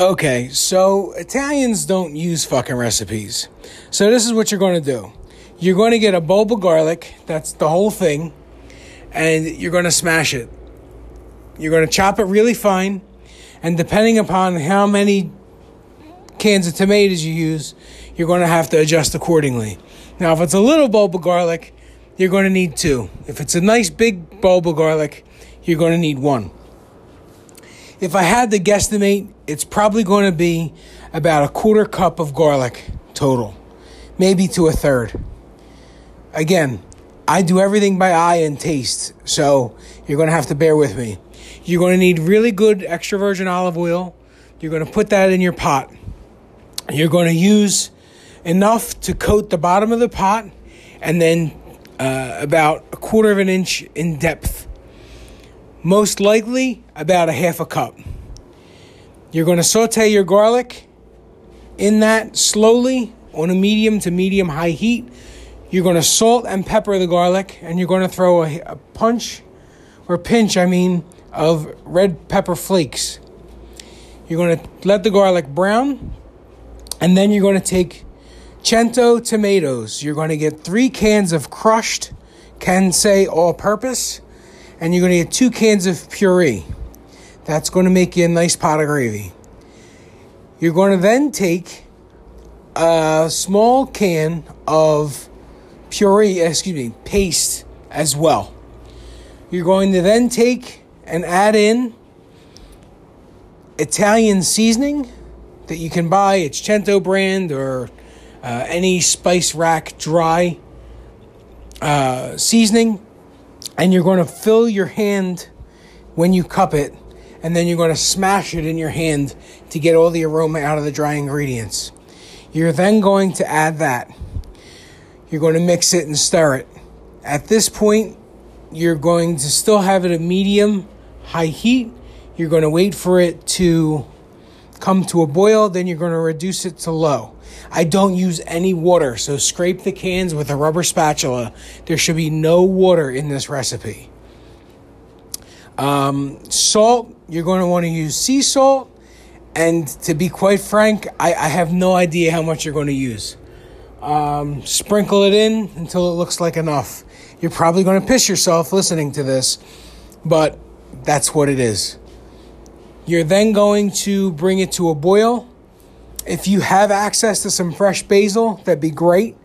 Okay, so Italians don't use fucking recipes. So this is what you're going to do. You're going to get a bulb of garlic, that's the whole thing, and you're going to smash it. You're going to chop it really fine, and depending upon how many cans of tomatoes you use, you're going to have to adjust accordingly. Now, if it's a little bulb of garlic, you're going to need two. If it's a nice big bulb of garlic, you're going to need one. If I had to guesstimate, it's probably going to be about a quarter cup of garlic total, maybe to a third. Again, I do everything by eye and taste, so you're going to have to bear with me. You're going to need really good extra virgin olive oil. You're going to put that in your pot. You're going to use enough to coat the bottom of the pot and then uh, about a quarter of an inch in depth. Most likely, about a half a cup. You're going to saute your garlic in that slowly on a medium to medium high heat. You're going to salt and pepper the garlic, and you're going to throw a, a punch or pinch, I mean, of red pepper flakes. You're going to let the garlic brown, and then you're going to take cento tomatoes. You're going to get three cans of crushed, can say all purpose, and you're going to get two cans of puree. That's going to make you a nice pot of gravy. You're going to then take a small can of puree, excuse me, paste as well. You're going to then take and add in Italian seasoning that you can buy. It's Cento brand or uh, any Spice Rack dry uh, seasoning. And you're going to fill your hand when you cup it, and then you're going to smash it in your hand to get all the aroma out of the dry ingredients. You're then going to add that. You're going to mix it and stir it. At this point, you're going to still have it at medium high heat. You're going to wait for it to come to a boil, then you're going to reduce it to low. I don't use any water, so scrape the cans with a rubber spatula. There should be no water in this recipe. Um, salt, you're going to want to use sea salt. And to be quite frank, I, I have no idea how much you're going to use. Um, sprinkle it in until it looks like enough. You're probably going to piss yourself listening to this, but that's what it is. You're then going to bring it to a boil. If you have access to some fresh basil, that'd be great.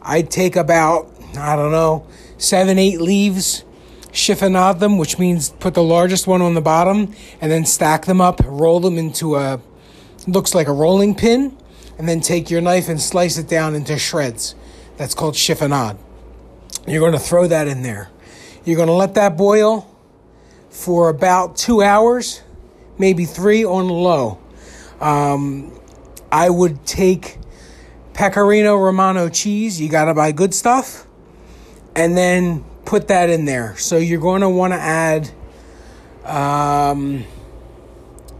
I'd take about, I don't know, seven, eight leaves, chiffonade them, which means put the largest one on the bottom, and then stack them up, roll them into a, looks like a rolling pin, and then take your knife and slice it down into shreds. That's called chiffonade. You're going to throw that in there. You're going to let that boil for about two hours, maybe three on low. Um, I would take Pecorino Romano cheese. You got to buy good stuff. And then put that in there. So you're going to want to add, um,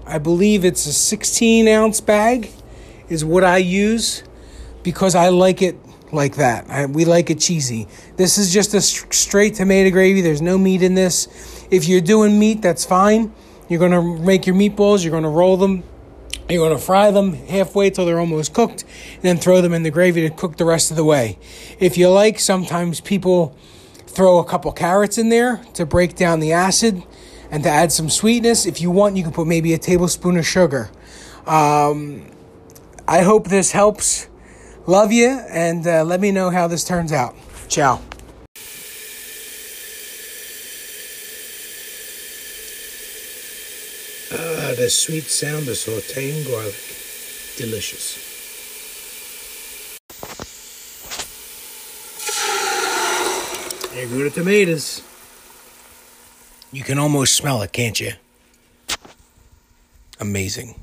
I believe it's a 16 ounce bag, is what I use because I like it like that. I, we like it cheesy. This is just a straight tomato gravy. There's no meat in this. If you're doing meat, that's fine. You're going to make your meatballs, you're going to roll them, you're going to fry them halfway till they're almost cooked, and then throw them in the gravy to cook the rest of the way. If you like, sometimes people throw a couple carrots in there to break down the acid and to add some sweetness. If you want, you can put maybe a tablespoon of sugar. Um, I hope this helps. Love you, and uh, let me know how this turns out. Ciao. Ah, the sweet sound of sauteing garlic. Delicious. There go the tomatoes. You can almost smell it, can't you? Amazing.